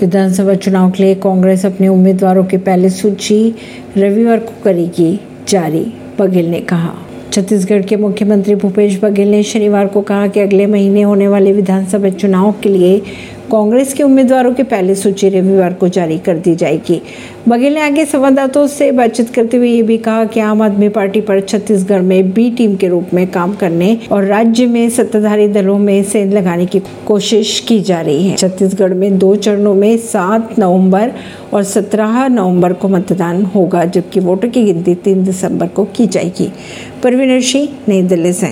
विधानसभा चुनाव के लिए कांग्रेस अपने उम्मीदवारों की पहली सूची रविवार को करेगी, जारी, बघेल ने कहा। छत्तीसगढ़ के मुख्यमंत्री भूपेश बघेल ने शनिवार को कहा कि अगले महीने होने वाले विधानसभा चुनाव के लिए कांग्रेस के उम्मीदवारों की पहली सूची रविवार को जारी कर दी जाएगी। बघेल ने आगे संवाददाताओं से बातचीत करते हुए ये भी कहा कि आम आदमी पार्टी पर छत्तीसगढ़ में बी टीम के रूप में काम करने और राज्य में सत्ताधारी दलों में सेंध लगाने की कोशिश की जा रही है। छत्तीसगढ़ में दो चरणों में सात नवंबर और सत्रह नवंबर को मतदान होगा, जबकि वोटों की गिनती तीन दिसंबर को की जाएगी। परवीन सिंह नई दिल्ली से।